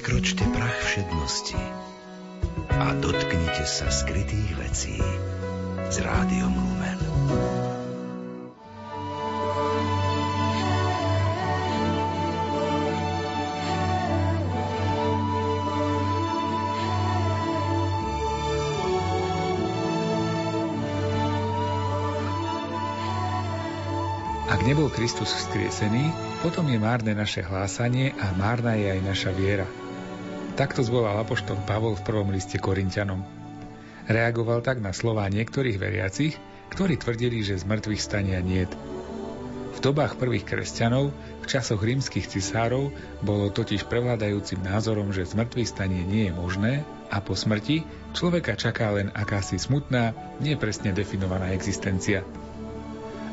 Prekročte prach všednosti a dotknite sa skrytých vecí s rádiom Lumen. Ak nebol Kristus vzkriesený, potom je márne naše hlásanie a márna je aj naša viera. Takto zvolal apoštol Pavol v prvom liste Korintianom. Reagoval tak na slová niektorých veriacich, ktorí tvrdili, že z mŕtvych stania niet. V dobách prvých kresťanov, v časoch rímskych cisárov, bolo totiž prevládajúcim názorom, že z mŕtvych stanie nie je možné a po smrti človeka čaká len akási smutná, nepresne definovaná existencia.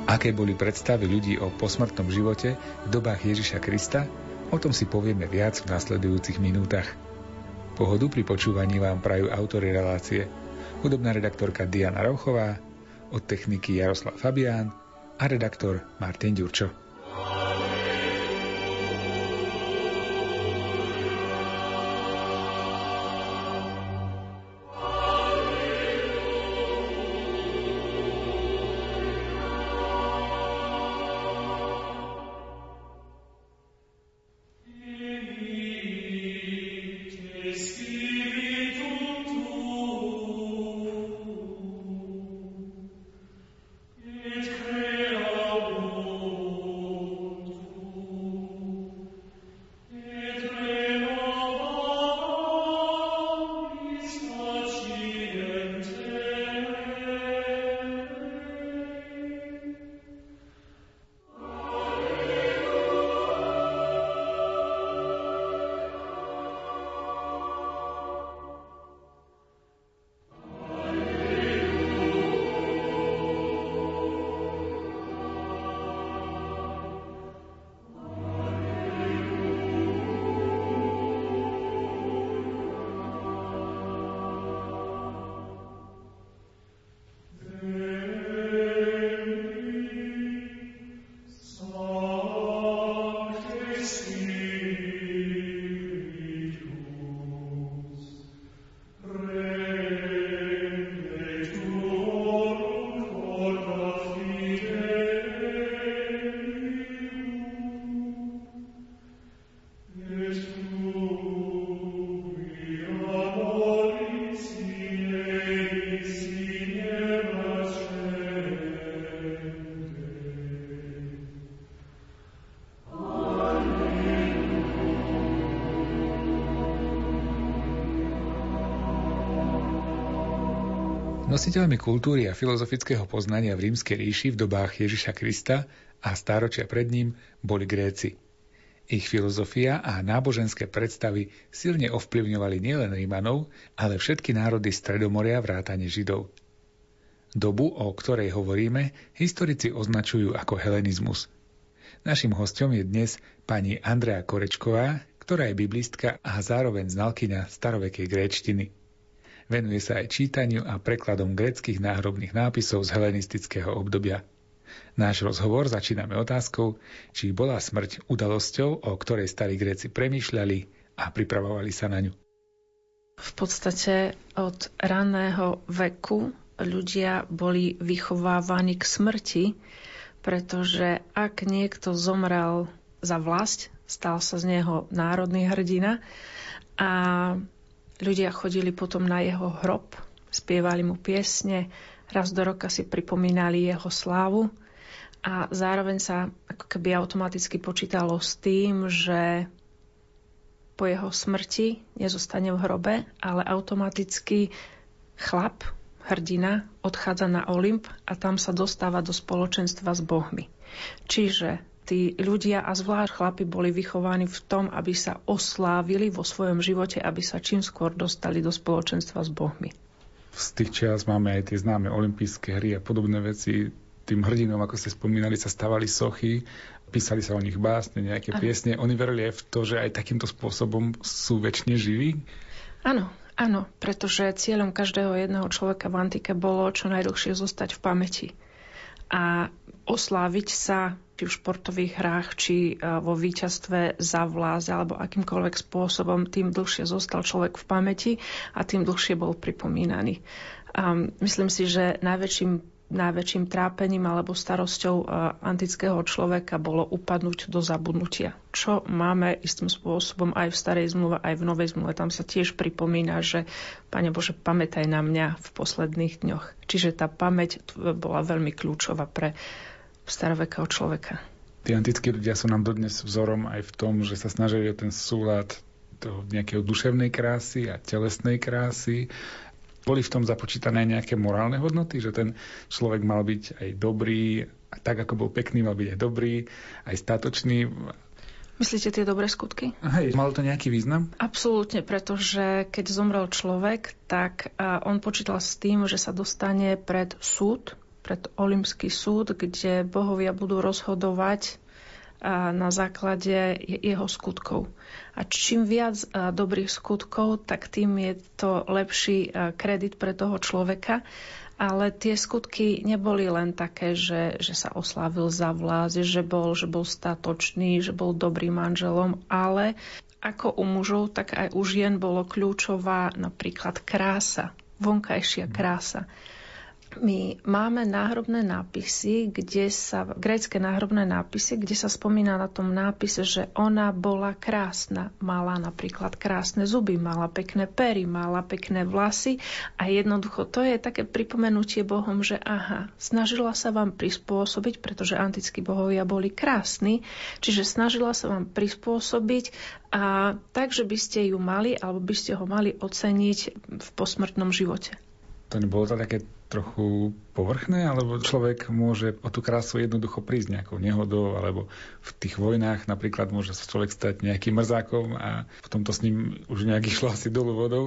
Aké boli predstavy ľudí o posmrtnom živote v dobách Ježiša Krista, o tom si povieme viac v nasledujúcich minútach. Pohodu pri počúvaní vám prajú autory relácie hudobná redaktorka Diana Rauchová, od techniky Jaroslav Fabián a redaktor Martin Ďurčo. Nositeľmi kultúry a filozofického poznania v rímskej ríši v dobách Ježiša Krista a stáročia pred ním boli Gréci. Ich filozofia a náboženské predstavy silne ovplyvňovali nielen Rímanov, ale všetky národy Stredomoria vrátane Židov. Dobu, o ktorej hovoríme, historici označujú ako helenizmus. Našim hostom je dnes pani Andrea Korečková, ktorá je biblistka a zároveň znalkyňa starovekej gréčtiny. Venuje sa aj čítaniu a prekladom greckých náhrobných nápisov z helenistického obdobia. Náš rozhovor začíname otázkou, či bola smrť udalosťou, o ktorej starí Gréci premýšľali a pripravovali sa na ňu. V podstate od raného veku ľudia boli vychovávaní k smrti, pretože ak niekto zomrel za vlast, stal sa z neho národný hrdina a Ľudia chodili potom na jeho hrob, spievali mu piesne, raz do roka si pripomínali jeho slávu a zároveň sa ako keby automaticky počítalo s tým, že po jeho smrti nezostane v hrobe, ale automaticky chlap, hrdina, odchádza na Olymp a tam sa dostáva do spoločenstva s bohmi. Čiže tí ľudia a zvlášť chlapi boli vychovaní v tom, aby sa oslávili vo svojom živote, aby sa čím skôr dostali do spoločenstva s Bohmi. Z tých čias máme aj tie známe olympijské hry a podobné veci. Tým hrdinom, ako ste spomínali, sa stavali sochy, písali sa o nich básne, nejaké ano. piesne. Oni verili aj v to, že aj takýmto spôsobom sú väčšine živí? Áno, áno, pretože cieľom každého jedného človeka v antike bolo čo najdlhšie zostať v pamäti a osláviť sa či v športových hrách, či vo víťazstve za vláz alebo akýmkoľvek spôsobom, tým dlhšie zostal človek v pamäti a tým dlhšie bol pripomínaný. A myslím si, že najväčším najväčším trápením alebo starosťou e, antického človeka bolo upadnúť do zabudnutia. Čo máme istým spôsobom aj v starej zmluve, aj v novej zmluve. Tam sa tiež pripomína, že Pane Bože, pamätaj na mňa v posledných dňoch. Čiže tá pamäť bola veľmi kľúčová pre starovekého človeka. Tí antickí ľudia sú nám dodnes vzorom aj v tom, že sa snažili o ten súlad toho nejakého duševnej krásy a telesnej krásy boli v tom započítané nejaké morálne hodnoty, že ten človek mal byť aj dobrý, a tak ako bol pekný, mal byť aj dobrý, aj statočný. Myslíte tie dobré skutky? Hej, malo to nejaký význam? Absolútne, pretože keď zomrel človek, tak on počítal s tým, že sa dostane pred súd, pred Olympský súd, kde bohovia budú rozhodovať na základe jeho skutkov. A čím viac dobrých skutkov, tak tým je to lepší kredit pre toho človeka. Ale tie skutky neboli len také, že, že sa oslávil za vlás, že bol, že bol statočný, že bol dobrým manželom, ale ako u mužov, tak aj u žien bolo kľúčová napríklad krása, vonkajšia krása. My máme náhrobné nápisy, kde sa, grécké náhrobné nápisy, kde sa spomína na tom nápise, že ona bola krásna. Mala napríklad krásne zuby, mala pekné pery, mala pekné vlasy a jednoducho to je také pripomenutie Bohom, že aha, snažila sa vám prispôsobiť, pretože antickí bohovia boli krásni, čiže snažila sa vám prispôsobiť a tak, že by ste ju mali alebo by ste ho mali oceniť v posmrtnom živote. To nebolo to také trochu povrchné, alebo človek môže o tú krásu jednoducho prísť nejakou nehodou, alebo v tých vojnách napríklad môže človek stať nejakým mrzákom a potom to s ním už nejak išlo asi dolu vodou.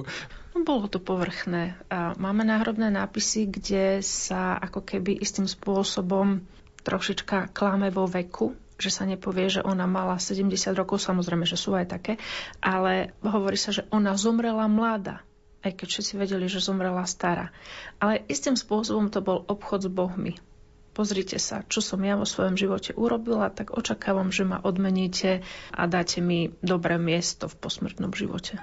No, bolo to povrchné. Máme náhrobné nápisy, kde sa ako keby istým spôsobom trošička klame vo veku, že sa nepovie, že ona mala 70 rokov, samozrejme, že sú aj také, ale hovorí sa, že ona zomrela mladá aj keď všetci vedeli, že zomrela stará. Ale istým spôsobom to bol obchod s bohmi. Pozrite sa, čo som ja vo svojom živote urobila, tak očakávam, že ma odmeníte a dáte mi dobré miesto v posmrtnom živote.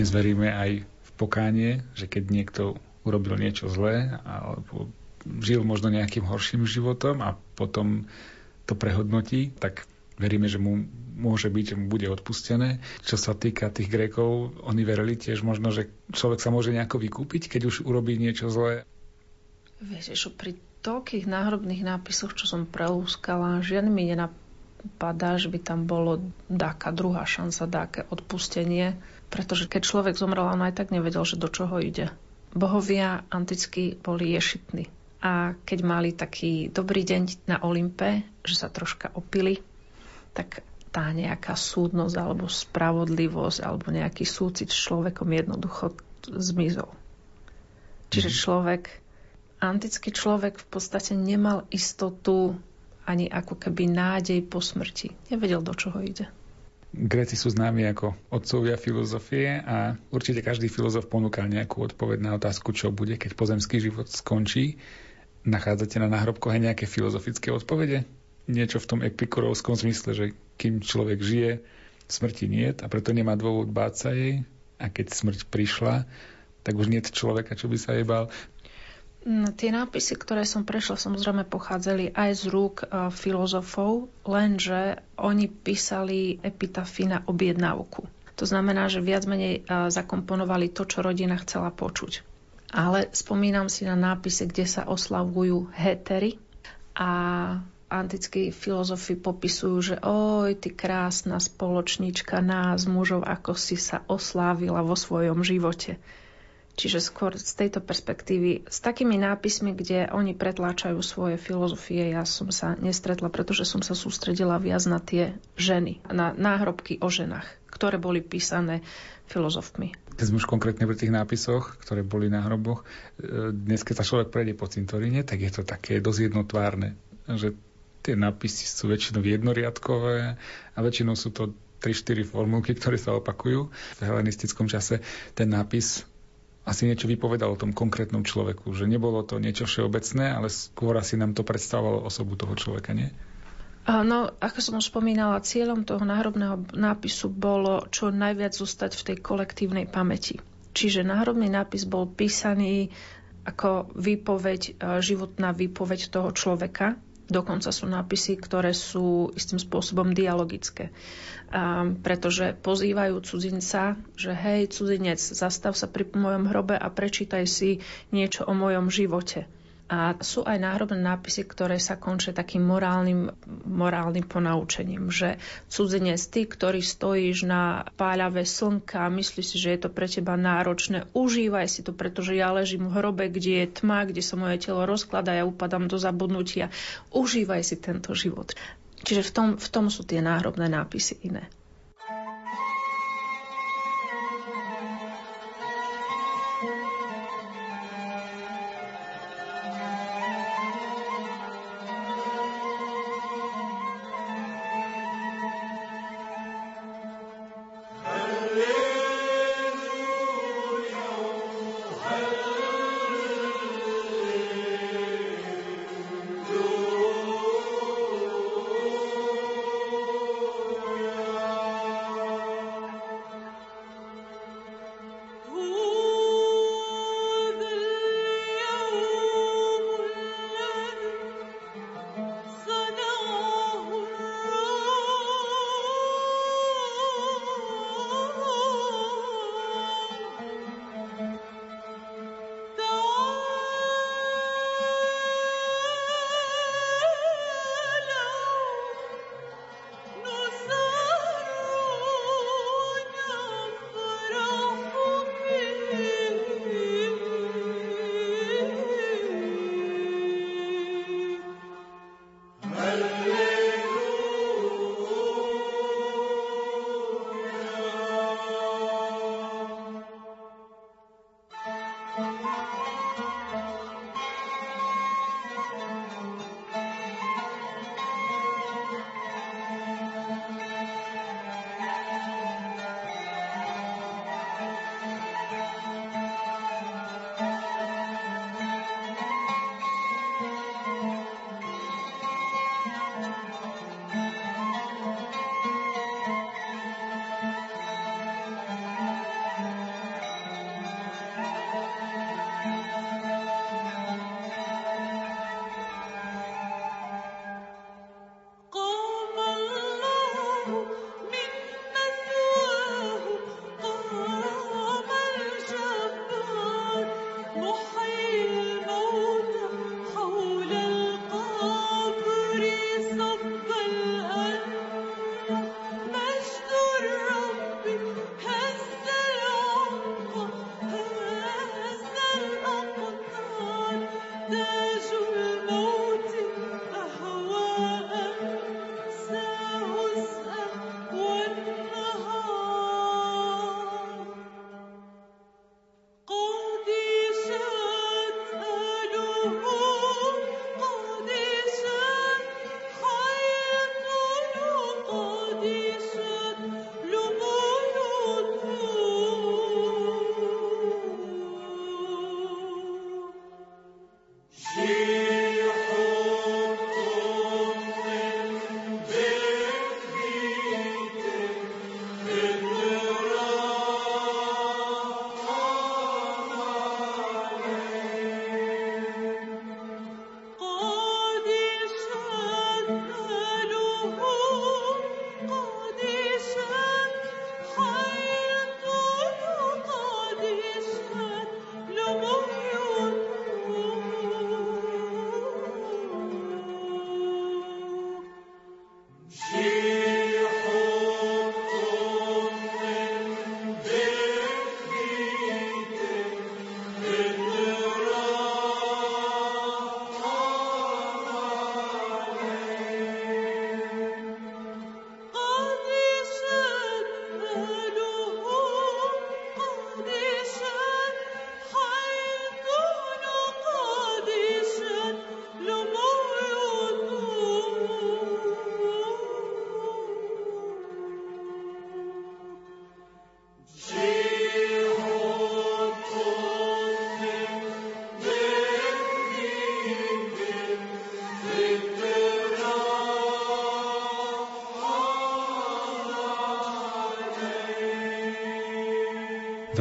Dnes veríme aj v pokánie, že keď niekto urobil niečo zlé alebo žil možno nejakým horším životom a potom to prehodnotí, tak veríme, že mu môže byť, že mu bude odpustené. Čo sa týka tých Grékov, oni verili tiež možno, že človek sa môže nejako vykúpiť, keď už urobí niečo zlé. Viete, že pri toľkých náhrobných nápisoch, čo som prelúskala, žiadny mi nenapadá, že by tam bolo dáka druhá šanca, dáke odpustenie, pretože keď človek zomrel, on aj tak nevedel, že do čoho ide. Bohovia anticky boli ješitní. A keď mali taký dobrý deň na Olympe, že sa troška opili, tak tá nejaká súdnosť alebo spravodlivosť alebo nejaký súcit s človekom jednoducho zmizol. Čiže mhm. človek antický človek v podstate nemal istotu ani ako keby nádej po smrti. Nevedel, do čoho ide. Gréci sú známi ako otcovia filozofie a určite každý filozof ponúkal nejakú odpoveď na otázku, čo bude, keď pozemský život skončí. Nachádzate na náhrobkoch aj nejaké filozofické odpovede? Niečo v tom epikurovskom zmysle, že kým človek žije, smrti nie a preto nemá dôvod báť sa jej a keď smrť prišla, tak už nie človeka, čo by sa jej bál. Tie nápisy, ktoré som prešla, samozrejme pochádzali aj z rúk uh, filozofov, lenže oni písali epitafy na objednávku. To znamená, že viac menej uh, zakomponovali to, čo rodina chcela počuť. Ale spomínam si na nápisy, kde sa oslavujú hetery a antickí filozofi popisujú, že oj, ty krásna spoločnička nás, mužov, ako si sa oslávila vo svojom živote. Čiže skôr z tejto perspektívy, s takými nápismi, kde oni pretláčajú svoje filozofie, ja som sa nestretla, pretože som sa sústredila viac na tie ženy, na náhrobky o ženách, ktoré boli písané filozofmi. Keď sme už konkrétne pri tých nápisoch, ktoré boli na hroboch, e, dnes keď sa človek prejde po cintoríne, tak je to také dosť jednotvárne, že tie nápisy sú väčšinou jednoriadkové a väčšinou sú to 3-4 formulky, ktoré sa opakujú. V helenistickom čase ten nápis asi niečo vypovedal o tom konkrétnom človeku, že nebolo to niečo všeobecné, ale skôr asi nám to predstavovalo osobu toho človeka, nie? No, ako som už spomínala, cieľom toho náhrobného nápisu bolo čo najviac zostať v tej kolektívnej pamäti. Čiže náhrobný nápis bol písaný ako výpoveď, e, životná výpoveď toho človeka, Dokonca sú nápisy, ktoré sú istým spôsobom dialogické. Um, pretože pozývajú cudzinca, že hej, cudzinec, zastav sa pri mojom hrobe a prečítaj si niečo o mojom živote. A sú aj náhrobné nápisy, ktoré sa končia takým morálnym, morálnym ponaučením, že cudzinec, ty, ktorý stojíš na páľave slnka myslíš si, že je to pre teba náročné, užívaj si to, pretože ja ležím v hrobe, kde je tma, kde sa moje telo rozkladá, ja upadám do zabudnutia. Užívaj si tento život. Čiže v tom, v tom sú tie náhrobné nápisy iné.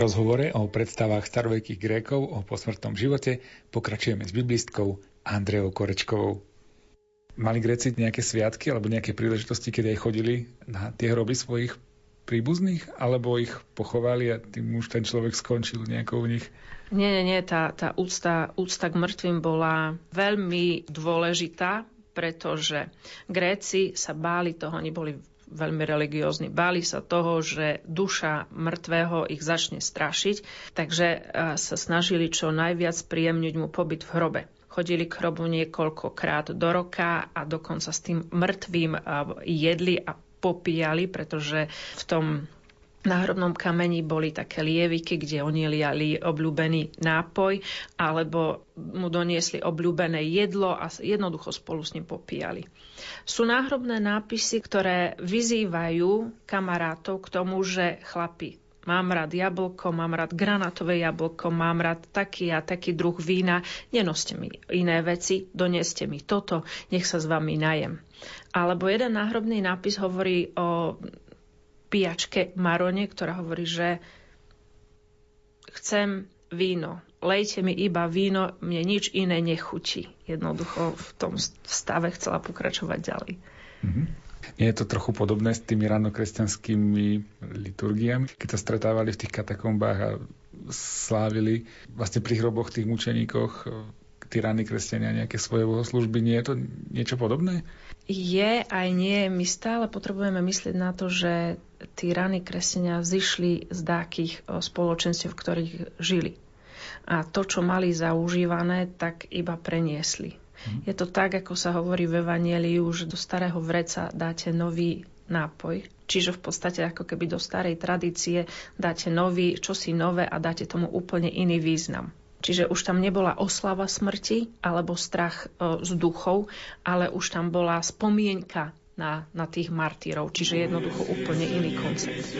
Rozhovore o predstavách starovekých Grékov o posmrtnom živote pokračujeme s biblistkou Andreou Korečkovou. Mali Gréci nejaké sviatky alebo nejaké príležitosti, kedy aj chodili na tie hroby svojich príbuzných, alebo ich pochovali a tým už ten človek skončil nejako u nich? Nie, nie, nie, tá, tá úcta, úcta k mŕtvým bola veľmi dôležitá, pretože Gréci sa báli toho, oni boli veľmi religiózni. Báli sa toho, že duša mŕtvého ich začne strašiť, takže e, sa snažili čo najviac príjemniť mu pobyt v hrobe. Chodili k hrobu niekoľkokrát do roka a dokonca s tým mŕtvým e, jedli a popíjali, pretože v tom na hrobnom kameni boli také lieviky, kde oni liali obľúbený nápoj, alebo mu doniesli obľúbené jedlo a jednoducho spolu s ním popíjali. Sú náhrobné nápisy, ktoré vyzývajú kamarátov k tomu, že chlapi, mám rád jablko, mám rád granátové jablko, mám rád taký a taký druh vína, nenoste mi iné veci, doneste mi toto, nech sa s vami najem. Alebo jeden náhrobný nápis hovorí o pijačke Marone, ktorá hovorí, že chcem víno. Lejte mi iba víno, mne nič iné nechutí. Jednoducho v tom stave chcela pokračovať ďalej. Mm-hmm. Je to trochu podobné s tými ranokresťanskými liturgiami, keď sa stretávali v tých katakombách a slávili vlastne pri hroboch tých mučeníkoch tí ranní kresťania nejaké svoje bohoslužby. Nie je to niečo podobné? Je aj nie. My stále potrebujeme myslieť na to, že tí raní kresťania zišli z dákých spoločenstiev, v ktorých žili. A to, čo mali zaužívané, tak iba preniesli. Mhm. Je to tak, ako sa hovorí v Evangeliu, že do starého vreca dáte nový nápoj, čiže v podstate ako keby do starej tradície dáte nový, čosi nové a dáte tomu úplne iný význam. Čiže už tam nebola oslava smrti alebo strach e, z duchov, ale už tam bola spomienka na, na tých martírov, čiže jednoducho úplne iný koncept.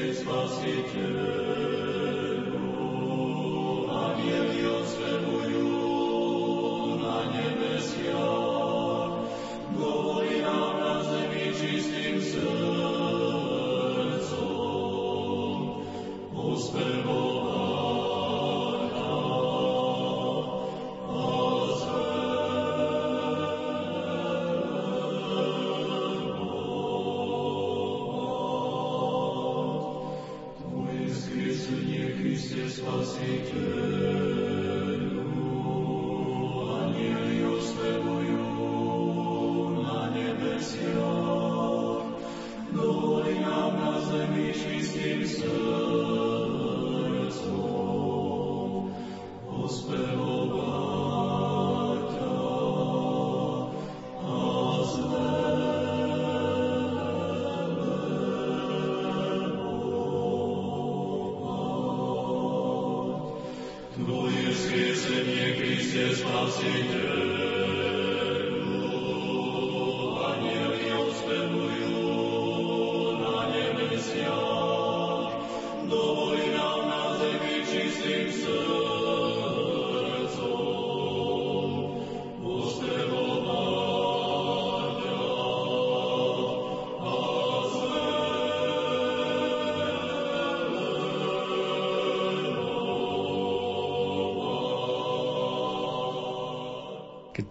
Tvoje skriesenie, Kriste, spasiteľ,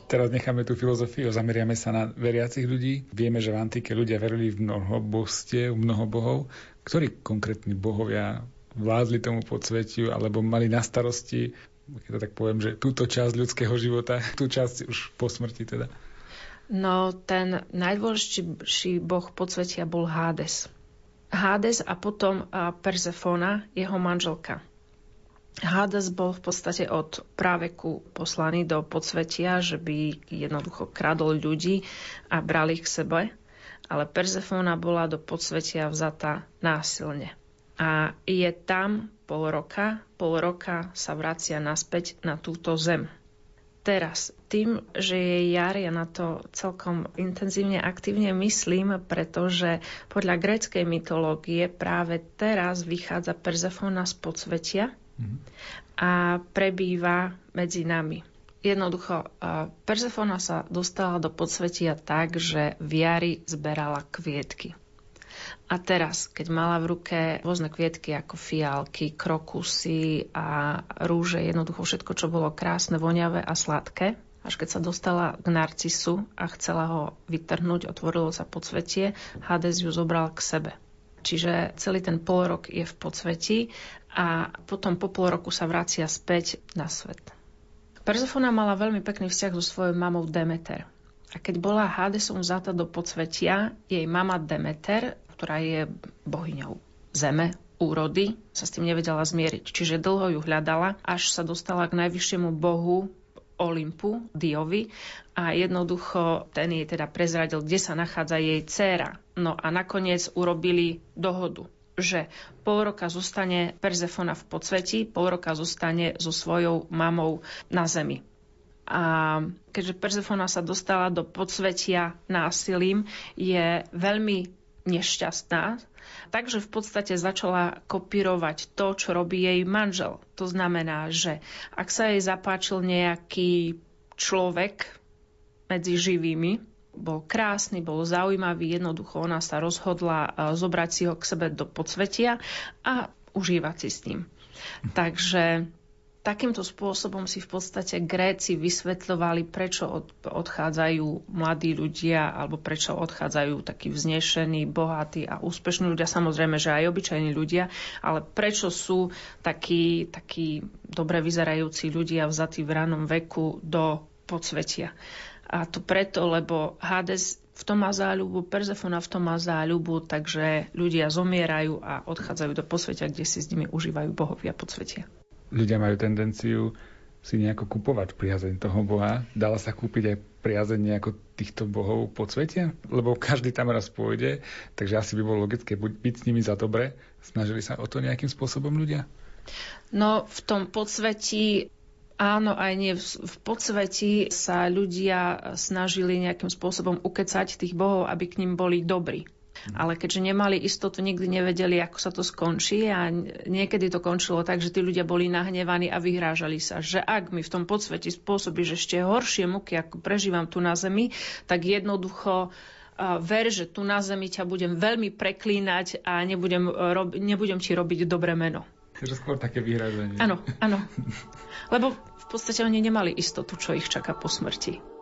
teraz necháme tú filozofiu, zameriame sa na veriacich ľudí. Vieme, že v antike ľudia verili v mnoho bohstiev, mnoho bohov. Ktorí konkrétni bohovia vládli tomu podsvetiu alebo mali na starosti, keď to tak poviem, že túto časť ľudského života, tú časť už po smrti teda? No, ten najdôležitejší boh podsvetia bol Hades. Hades a potom Persefona, jeho manželka. Hades bol v podstate od práveku poslaný do podsvetia, že by jednoducho kradol ľudí a brali ich k sebe, ale Persefona bola do podsvetia vzatá násilne. A je tam pol roka, pol roka sa vracia naspäť na túto zem. Teraz, tým, že je jar, ja na to celkom intenzívne, aktívne myslím, pretože podľa gréckej mytológie práve teraz vychádza Persefona z podsvetia, a prebýva medzi nami. Jednoducho, Persefona sa dostala do podsvetia tak, že v jari zberala kvietky. A teraz, keď mala v ruke rôzne kvietky ako fialky, krokusy a rúže, jednoducho všetko, čo bolo krásne, voňavé a sladké, až keď sa dostala k narcisu a chcela ho vytrhnúť, otvorilo sa podsvetie, Hades ju zobral k sebe. Čiže celý ten polrok je v podsvetí a potom po pol roku sa vracia späť na svet. Perzofona mala veľmi pekný vzťah so svojou mamou Demeter. A keď bola Hadesom vzata do podsvetia, jej mama Demeter ktorá je bohyňou zeme, úrody, sa s tým nevedela zmieriť. Čiže dlho ju hľadala, až sa dostala k najvyššiemu bohu Olympu, Diovi a jednoducho ten jej teda prezradil, kde sa nachádza jej dcéra. No a nakoniec urobili dohodu, že pol roka zostane Perzefona v podsvetí, pol roka zostane so svojou mamou na zemi. A keďže Perzefona sa dostala do podsvetia násilím, je veľmi nešťastná, takže v podstate začala kopírovať to, čo robí jej manžel. To znamená, že ak sa jej zapáčil nejaký človek medzi živými, bol krásny, bol zaujímavý, jednoducho ona sa rozhodla e, zobrať si ho k sebe do podsvetia a užívať si s ním. Takže takýmto spôsobom si v podstate Gréci vysvetľovali, prečo od, odchádzajú mladí ľudia alebo prečo odchádzajú takí vznešení, bohatí a úspešní ľudia. Samozrejme, že aj obyčajní ľudia, ale prečo sú takí, takí dobre vyzerajúci ľudia vzatí v ranom veku do podsvetia. A to preto, lebo Hades v tom má záľubu, Perzefona v tom má záľubu, takže ľudia zomierajú a odchádzajú do posvetia, kde si s nimi užívajú bohovia podsvetia ľudia majú tendenciu si nejako kupovať priazeň toho boha. Dala sa kúpiť aj priazeň nejako týchto bohov po svete? Lebo každý tam raz pôjde, takže asi by bolo logické byť s nimi za dobre. Snažili sa o to nejakým spôsobom ľudia? No, v tom podsvetí Áno, aj nie. V podsvetí sa ľudia snažili nejakým spôsobom ukecať tých bohov, aby k ním boli dobrí. Ale keďže nemali istotu, nikdy nevedeli, ako sa to skončí a niekedy to končilo tak, že tí ľudia boli nahnevaní a vyhrážali sa, že ak mi v tom podsveti spôsobíš ešte horšie muky, ako prežívam tu na zemi, tak jednoducho ver, že tu na zemi ťa budem veľmi preklínať a nebudem, rob, nebudem ti robiť dobré meno. Takže skôr také vyhrážanie. Áno, áno. Lebo v podstate oni nemali istotu, čo ich čaká po smrti.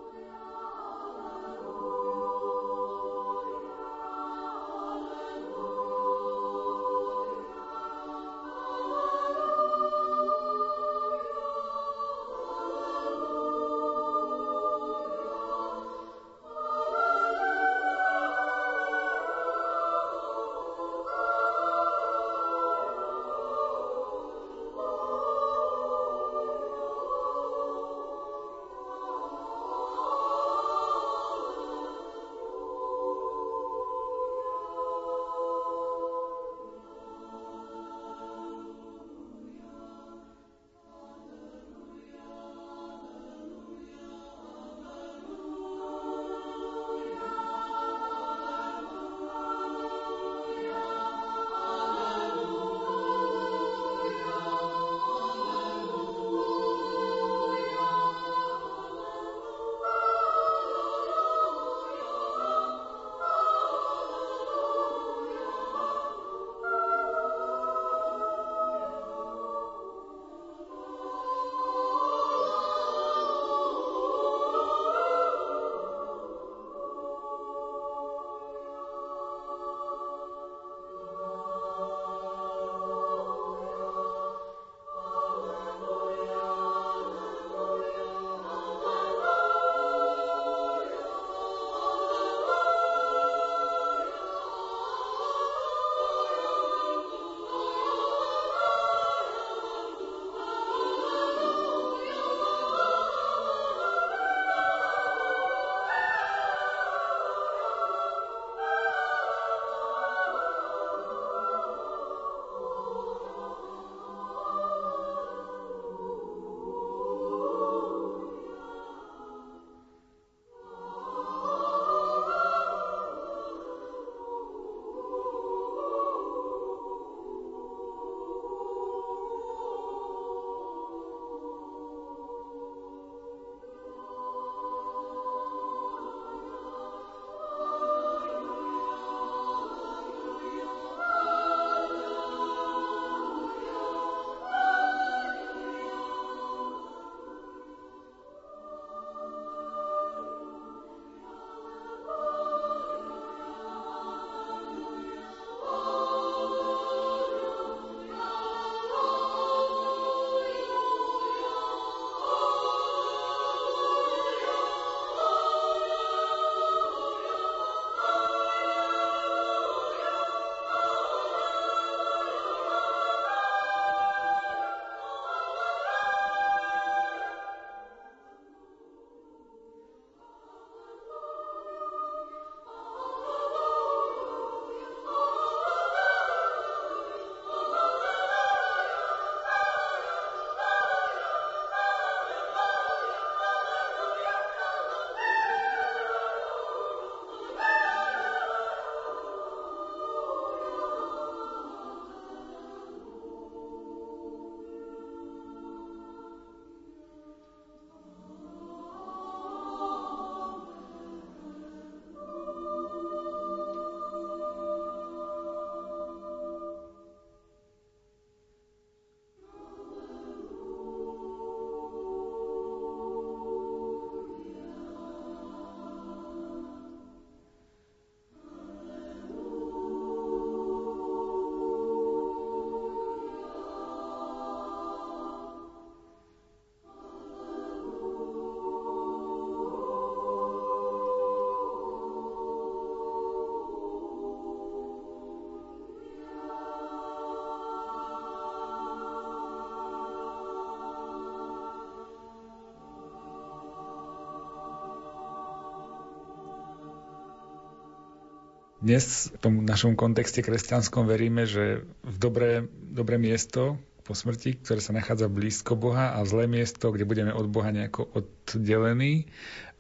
Dnes v tom našom kontexte kresťanskom veríme, že v dobré, dobré miesto po smrti, ktoré sa nachádza blízko Boha a zlé miesto, kde budeme od Boha nejako oddelení,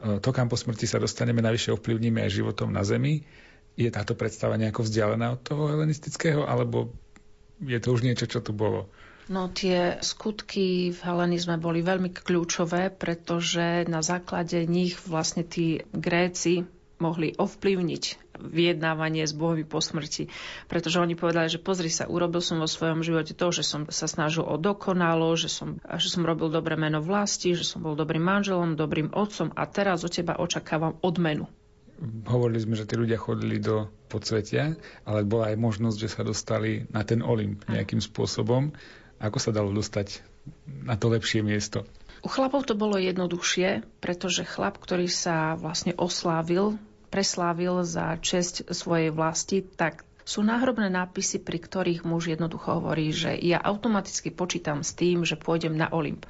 e, to, kam po smrti sa dostaneme, navyše ovplyvníme aj životom na zemi. Je táto predstava nejako vzdialená od toho helenistického, alebo je to už niečo, čo tu bolo? No tie skutky v helenizme boli veľmi kľúčové, pretože na základe nich vlastne tí Gréci mohli ovplyvniť vyjednávanie s Bohmi po smrti. Pretože oni povedali, že pozri sa, urobil som vo svojom živote to, že som sa snažil o dokonalo, že som, že som robil dobré meno vlasti, že som bol dobrým manželom, dobrým otcom a teraz od teba očakávam odmenu. Hovorili sme, že tí ľudia chodili do podsvetia, ale bola aj možnosť, že sa dostali na ten Olymp nejakým spôsobom. Ako sa dalo dostať na to lepšie miesto? U chlapov to bolo jednoduchšie, pretože chlap, ktorý sa vlastne oslávil, preslávil za česť svojej vlasti, tak sú náhrobné nápisy, pri ktorých muž jednoducho hovorí, že ja automaticky počítam s tým, že pôjdem na Olymp.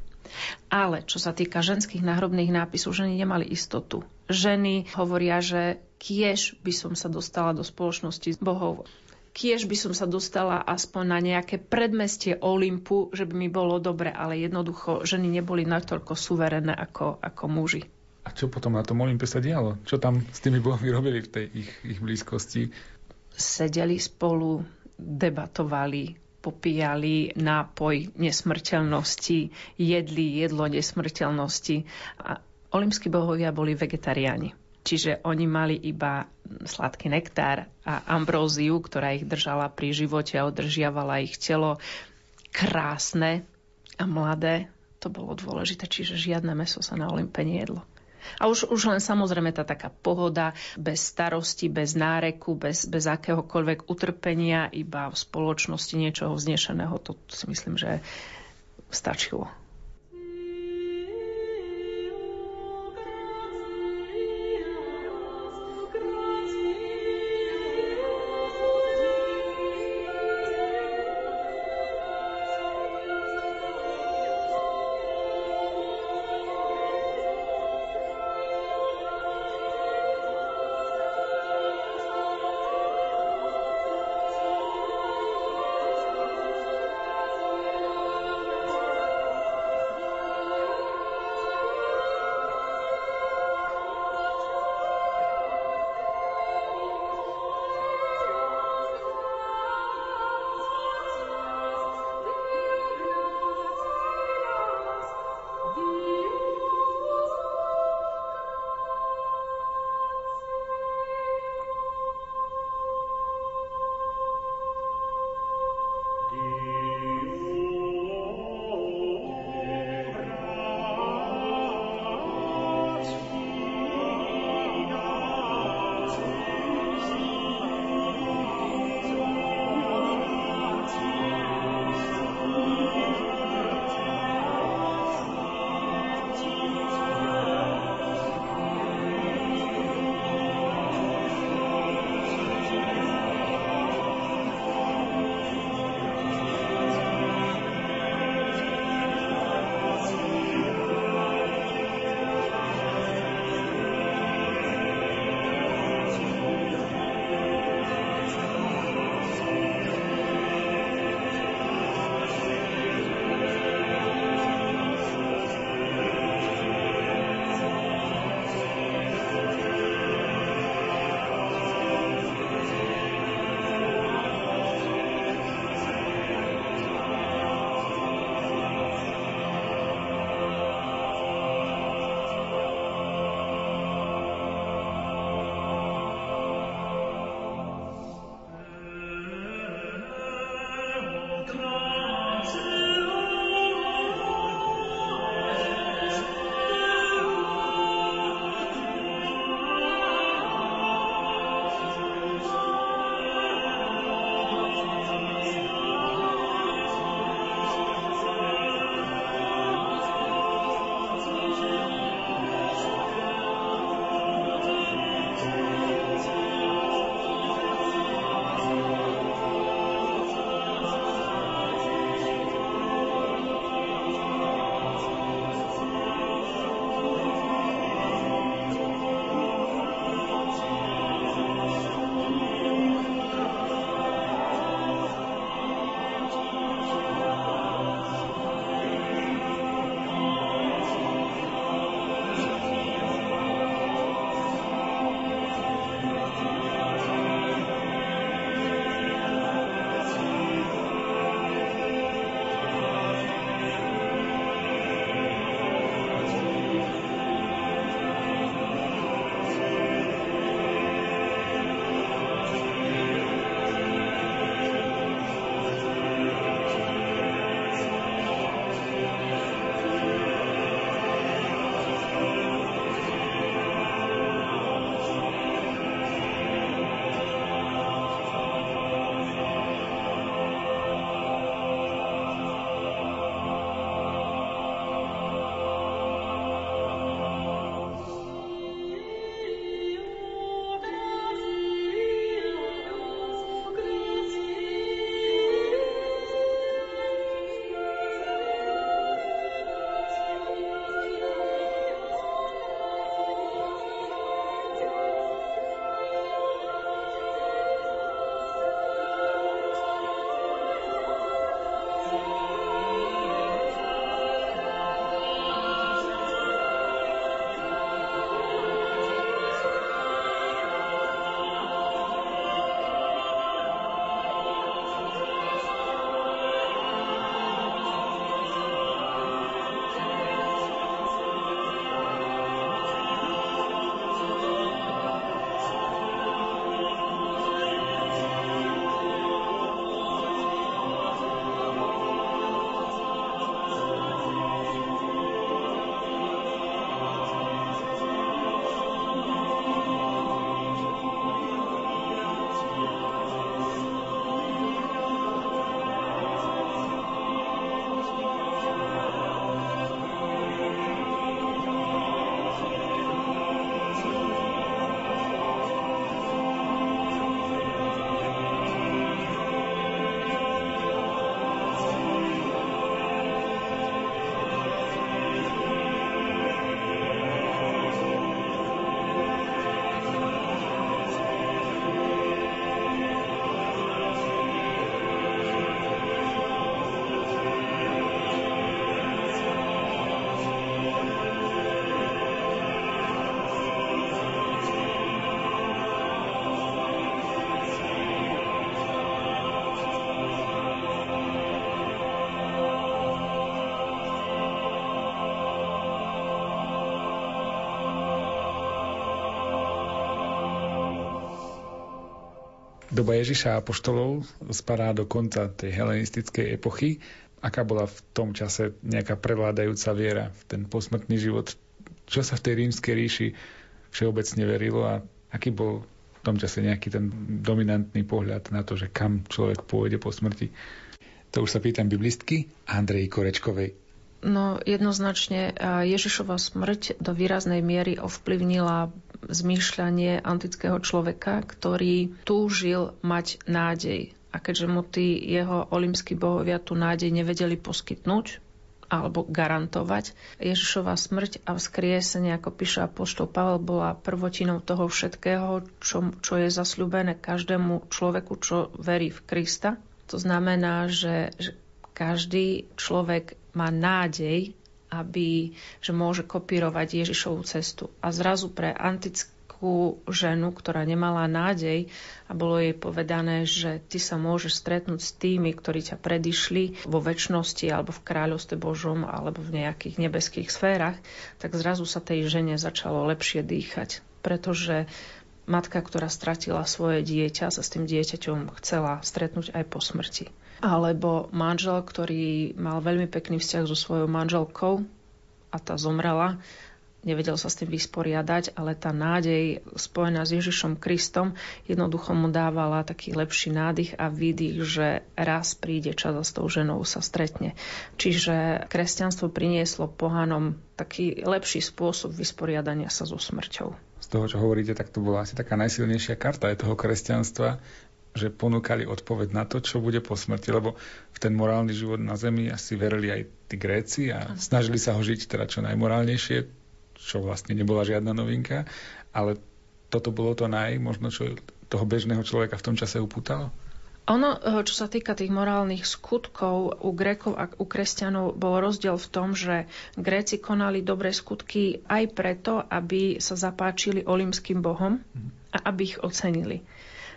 Ale čo sa týka ženských náhrobných nápisov, ženy nemali istotu. Ženy hovoria, že kiež by som sa dostala do spoločnosti s bohov kiež by som sa dostala aspoň na nejaké predmestie Olympu, že by mi bolo dobre, ale jednoducho ženy neboli natoľko suverené ako, ako muži. A čo potom na tom Olympe sa dialo? Čo tam s tými bohmi robili v tej ich, ich blízkosti? Sedeli spolu, debatovali, popíjali nápoj nesmrteľnosti, jedli jedlo nesmrteľnosti. A olympskí bohovia boli vegetariáni. Čiže oni mali iba sladký nektár a ambróziu, ktorá ich držala pri živote a udržiavala ich telo krásne a mladé. To bolo dôležité, čiže žiadne meso sa na Olympe nejedlo. A už, už len samozrejme tá taká pohoda, bez starosti, bez náreku, bez, bez akéhokoľvek utrpenia, iba v spoločnosti niečoho vznešeného, to si myslím, že stačilo. Nosotros. Doba Ježiša a Apoštolov spadá do konca tej helenistickej epochy. Aká bola v tom čase nejaká prevládajúca viera v ten posmrtný život? Čo sa v tej rímskej ríši všeobecne verilo a aký bol v tom čase nejaký ten dominantný pohľad na to, že kam človek pôjde po smrti? To už sa pýtam biblistky Andrej Korečkovej. No jednoznačne Ježišova smrť do výraznej miery ovplyvnila zmýšľanie antického človeka, ktorý túžil mať nádej. A keďže mu tí jeho olimskí bohovia tú nádej nevedeli poskytnúť, alebo garantovať. Ježišova smrť a vzkriesenie, ako píše apoštol Pavel, bola prvotinou toho všetkého, čo, čo je zasľúbené každému človeku, čo verí v Krista. To znamená, že, že každý človek má nádej aby, že môže kopírovať Ježišovú cestu. A zrazu pre antickú ženu, ktorá nemala nádej a bolo jej povedané, že ty sa môžeš stretnúť s tými, ktorí ťa predišli vo väčšnosti alebo v kráľovstve Božom alebo v nejakých nebeských sférach, tak zrazu sa tej žene začalo lepšie dýchať. Pretože matka, ktorá stratila svoje dieťa, sa s tým dieťaťom chcela stretnúť aj po smrti alebo manžel, ktorý mal veľmi pekný vzťah so svojou manželkou a tá zomrela, nevedel sa s tým vysporiadať, ale tá nádej spojená s Ježišom Kristom jednoducho mu dávala taký lepší nádych a výdych, že raz príde čas a s tou ženou sa stretne. Čiže kresťanstvo prinieslo pohanom taký lepší spôsob vysporiadania sa so smrťou. Z toho, čo hovoríte, tak to bola asi taká najsilnejšia karta aj toho kresťanstva, že ponúkali odpoveď na to, čo bude po smrti, lebo v ten morálny život na Zemi asi verili aj tí Gréci a snažili sa ho žiť teda čo najmorálnejšie, čo vlastne nebola žiadna novinka, ale toto bolo to naj, možno čo toho bežného človeka v tom čase upútalo? Ono, eh, čo sa týka tých morálnych skutkov u Grékov a u kresťanov, bol rozdiel v tom, že Gréci konali dobré skutky aj preto, aby sa zapáčili olimským bohom a aby ich ocenili.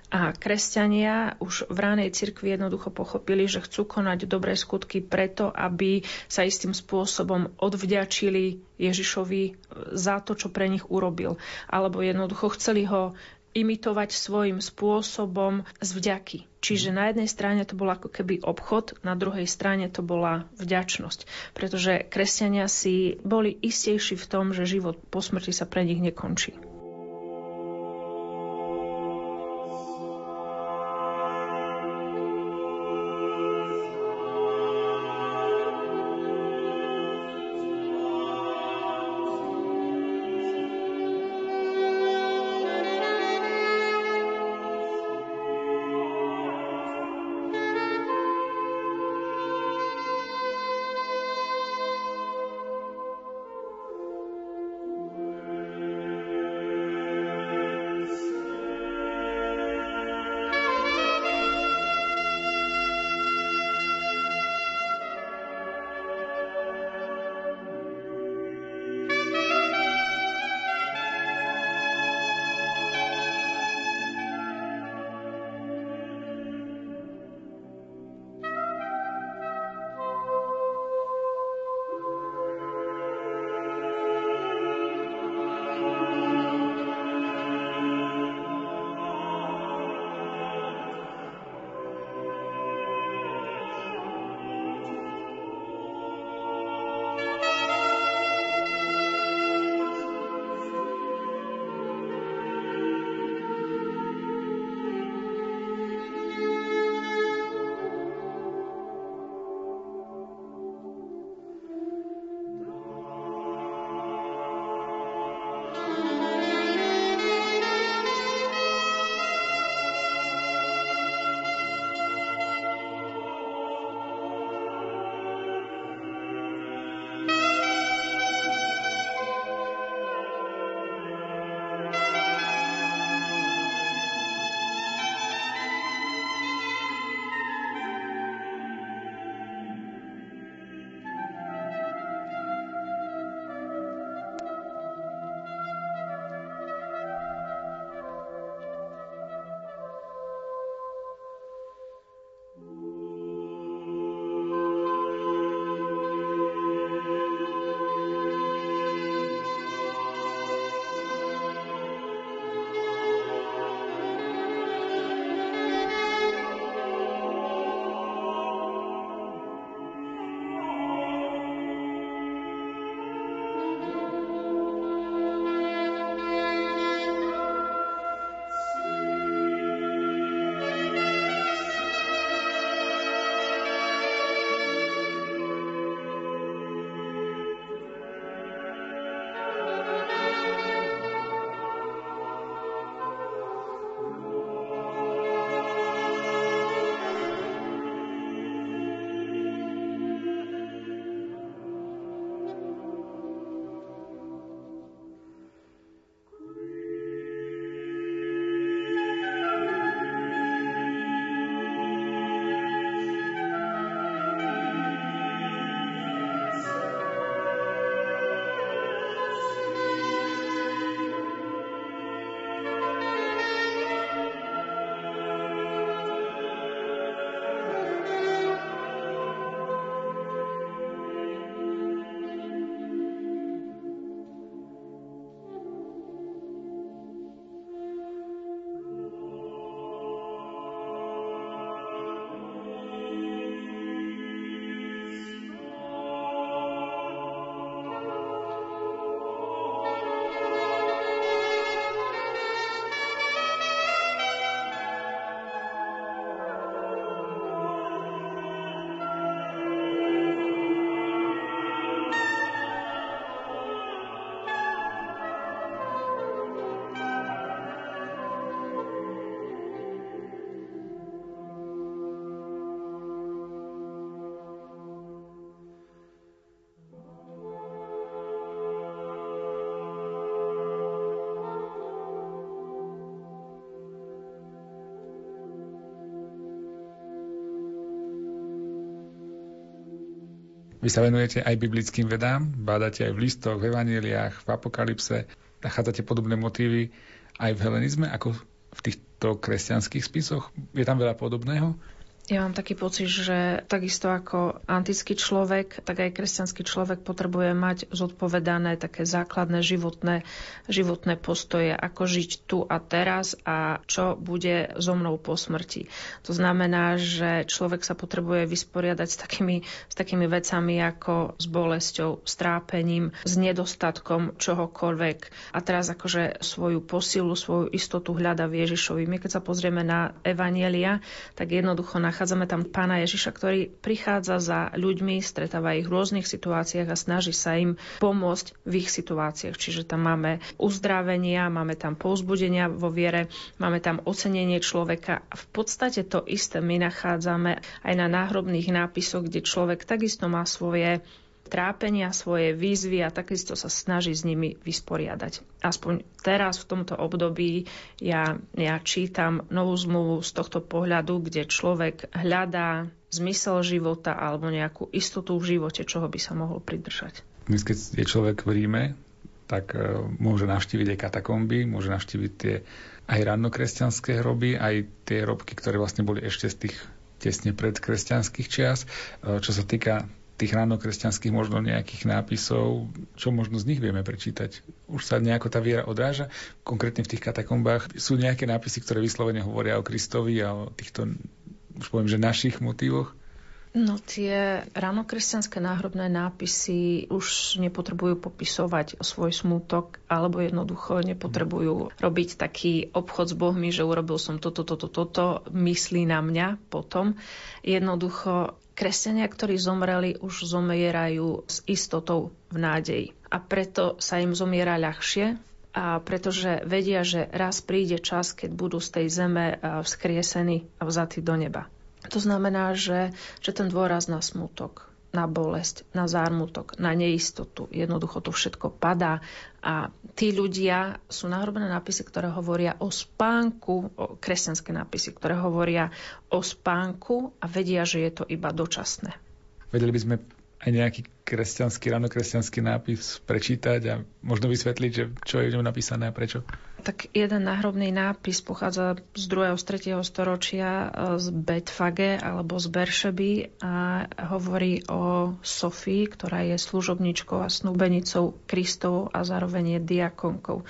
A kresťania už v ránej cirkvi jednoducho pochopili, že chcú konať dobré skutky preto, aby sa istým spôsobom odvďačili Ježišovi za to, čo pre nich urobil. Alebo jednoducho chceli ho imitovať svojim spôsobom z vďaky. Čiže na jednej strane to bol ako keby obchod, na druhej strane to bola vďačnosť. Pretože kresťania si boli istejší v tom, že život po smrti sa pre nich nekončí. Vy sa venujete aj biblickým vedám, bádate aj v listoch, v evaneliách, v apokalypse, nachádzate podobné motívy aj v helenizme, ako v týchto kresťanských spisoch? Je tam veľa podobného? Ja mám taký pocit, že takisto ako antický človek, tak aj kresťanský človek potrebuje mať zodpovedané také základné životné, životné postoje, ako žiť tu a teraz a čo bude so mnou po smrti. To znamená, že človek sa potrebuje vysporiadať s takými, s takými vecami ako s bolesťou, s trápením, s nedostatkom čohokoľvek. A teraz akože svoju posilu, svoju istotu hľada v Ježišovi. My keď sa pozrieme na Evanielia, tak jednoducho nachádzame tam pána Ježiša, ktorý prichádza za ľuďmi, stretáva ich v rôznych situáciách a snaží sa im pomôcť v ich situáciách. Čiže tam máme uzdravenia, máme tam povzbudenia vo viere, máme tam ocenenie človeka. A v podstate to isté my nachádzame aj na náhrobných nápisoch, kde človek takisto má svoje trápenia, svoje výzvy a takisto sa snaží s nimi vysporiadať. Aspoň teraz v tomto období ja, ja čítam novú zmluvu z tohto pohľadu, kde človek hľadá zmysel života alebo nejakú istotu v živote, čoho by sa mohol pridržať. Dnes, keď je človek v Ríme, tak uh, môže navštíviť aj katakomby, môže navštíviť tie aj rannokresťanské hroby, aj tie hrobky, ktoré vlastne boli ešte z tých tesne pred kresťanských čias. Uh, čo sa týka tých ránokresťanských možno nejakých nápisov, čo možno z nich vieme prečítať. Už sa nejako tá viera odráža. Konkrétne v tých katakombách sú nejaké nápisy, ktoré vyslovene hovoria o Kristovi a o týchto, už poviem, že našich motívoch. No tie ranokresťanské náhrobné nápisy už nepotrebujú popisovať svoj smútok alebo jednoducho nepotrebujú robiť taký obchod s Bohmi, že urobil som toto, toto, toto, myslí na mňa potom. Jednoducho Kresťania, ktorí zomreli, už zomierajú s istotou v nádeji. A preto sa im zomiera ľahšie, a pretože vedia, že raz príde čas, keď budú z tej zeme vzkriesení a vzatí do neba. To znamená, že, že ten dôraz na smutok, na bolesť, na zármutok, na neistotu. Jednoducho to všetko padá a tí ľudia sú nahrobené nápisy, ktoré hovoria o spánku, o kresťanské nápisy, ktoré hovoria o spánku a vedia, že je to iba dočasné. Vedeli by sme aj nejaký kresťanský, ranokresťanský nápis prečítať a možno vysvetliť, že čo je v ňom napísané a prečo? Tak jeden náhrobný nápis pochádza z 2. z 3. storočia e, z Betfage alebo z Beršeby a hovorí o Sofii, ktorá je služobničkou a snúbenicou Kristov a zároveň je diakonkou.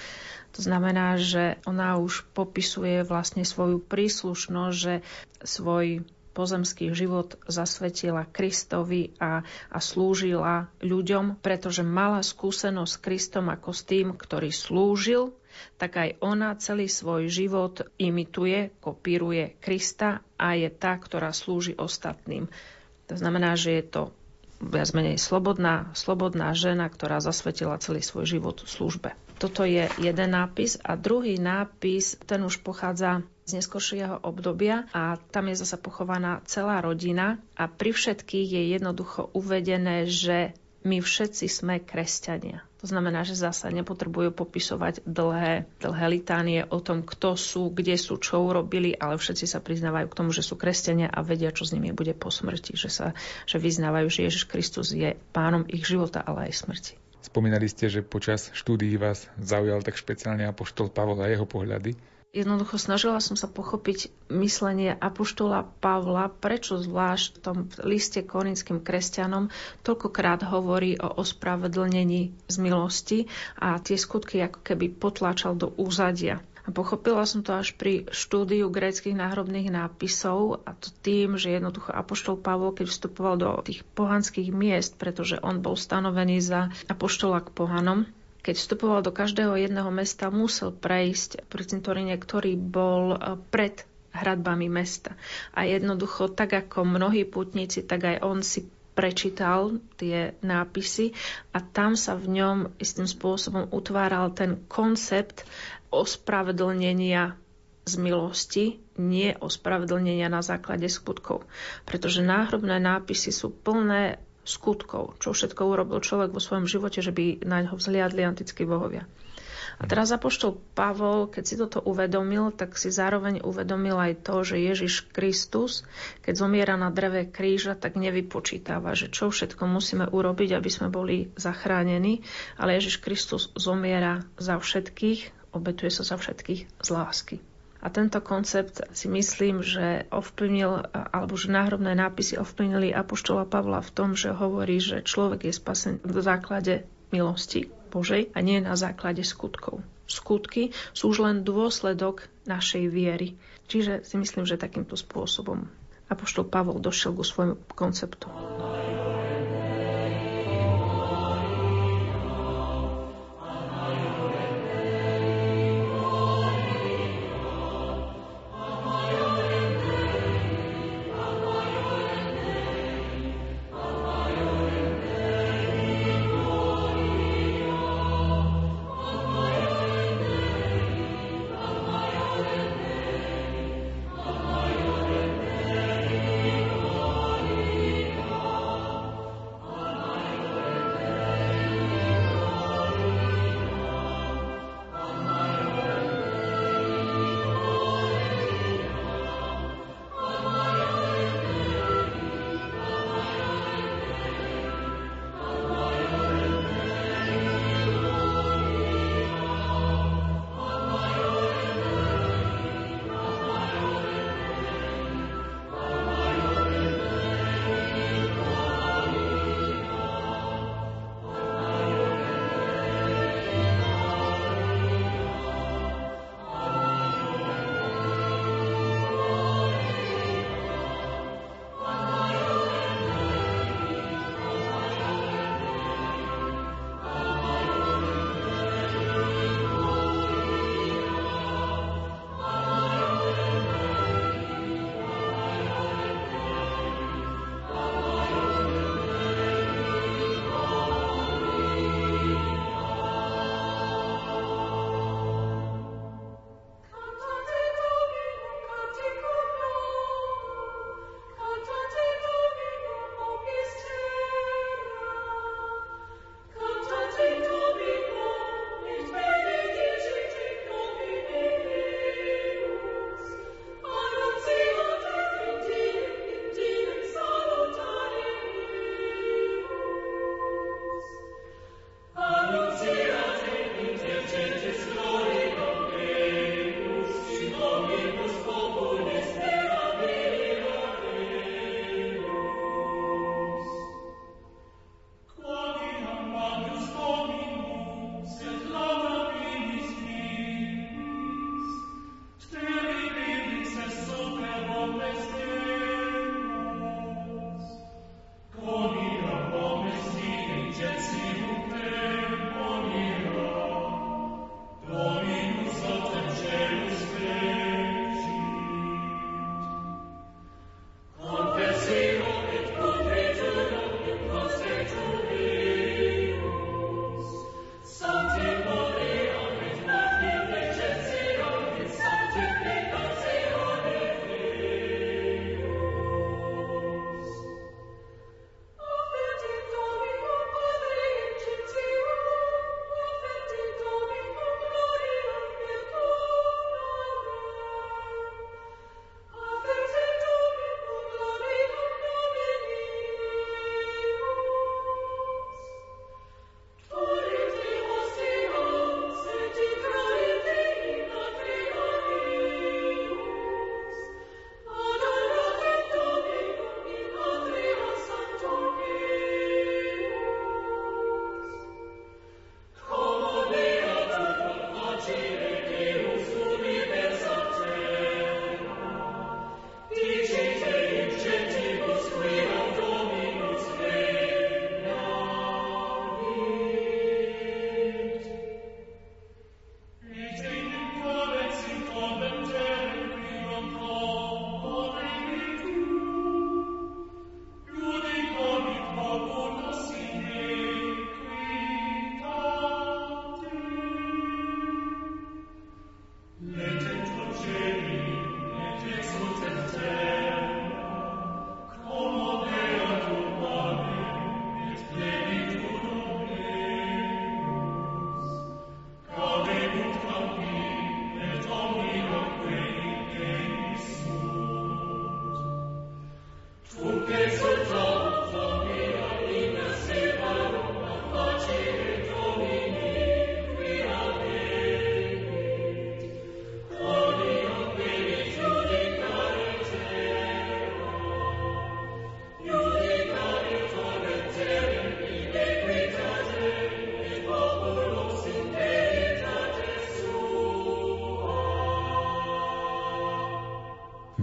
To znamená, že ona už popisuje vlastne svoju príslušnosť, že svoj pozemský život zasvetila Kristovi a, a slúžila ľuďom, pretože mala skúsenosť s Kristom ako s tým, ktorý slúžil, tak aj ona celý svoj život imituje, kopíruje Krista a je tá, ktorá slúži ostatným. To znamená, že je to viac menej slobodná, slobodná žena, ktorá zasvetila celý svoj život v službe. Toto je jeden nápis a druhý nápis, ten už pochádza z neskôršieho obdobia a tam je zasa pochovaná celá rodina a pri všetkých je jednoducho uvedené, že my všetci sme kresťania. To znamená, že zasa nepotrebujú popisovať dlhé, dlhé litánie o tom, kto sú, kde sú, čo urobili, ale všetci sa priznávajú k tomu, že sú kresťania a vedia, čo s nimi bude po smrti, že, sa, že vyznávajú, že Ježiš Kristus je pánom ich života, ale aj smrti. Spomínali ste, že počas štúdií vás zaujal tak špeciálne apoštol Pavol a jeho pohľady. Jednoducho snažila som sa pochopiť myslenie apoštola Pavla, prečo zvlášť v tom liste korinským kresťanom toľkokrát hovorí o ospravedlnení z milosti a tie skutky ako keby potláčal do úzadia. A pochopila som to až pri štúdiu gréckých náhrobných nápisov a to tým, že jednoducho Apoštol Pavol, keď vstupoval do tých pohanských miest, pretože on bol stanovený za apoštola k pohanom, keď vstupoval do každého jedného mesta, musel prejsť pri cintoríne, ktorý bol e, pred hradbami mesta. A jednoducho, tak ako mnohí putníci, tak aj on si prečítal tie nápisy a tam sa v ňom istým spôsobom utváral ten koncept ospravedlnenia z milosti, nie ospravedlnenia na základe skutkov. Pretože náhrobné nápisy sú plné skutkov, čo všetko urobil človek vo svojom živote, že by na ňo vzliadli antickí bohovia. A teraz Apoštol Pavol, keď si toto uvedomil, tak si zároveň uvedomil aj to, že Ježiš Kristus, keď zomiera na dreve kríža, tak nevypočítava, že čo všetko musíme urobiť, aby sme boli zachránení, ale Ježiš Kristus zomiera za všetkých, obetuje sa za všetkých z lásky. A tento koncept si myslím, že ovplyvnil, alebo že náhrobné nápisy ovplyvnili Apoštola Pavla v tom, že hovorí, že človek je spasený v základe milosti Božej a nie na základe skutkov. Skutky sú už len dôsledok našej viery. Čiže si myslím, že takýmto spôsobom Apoštol Pavol došiel ku svojmu konceptu.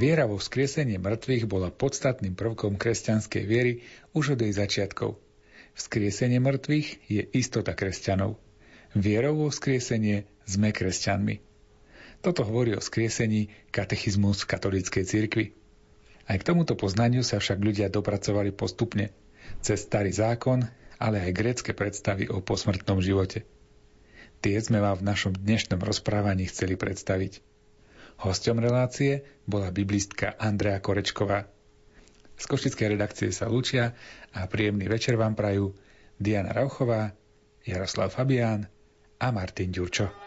Viera vo vzkriesenie mŕtvych bola podstatným prvkom kresťanskej viery už od jej začiatkov. Vzkriesenie mŕtvych je istota kresťanov. Vierou vo vzkriesenie sme kresťanmi. Toto hovorí o skriesení katechizmus katolíckej cirkvi. Aj k tomuto poznaniu sa však ľudia dopracovali postupne, cez starý zákon, ale aj grécke predstavy o posmrtnom živote. Tie sme vám v našom dnešnom rozprávaní chceli predstaviť. Hosťom relácie bola biblistka Andrea Korečková. Z Košickej redakcie sa lúčia a príjemný večer vám prajú Diana Rauchová, Jaroslav Fabián a Martin Ďurčo.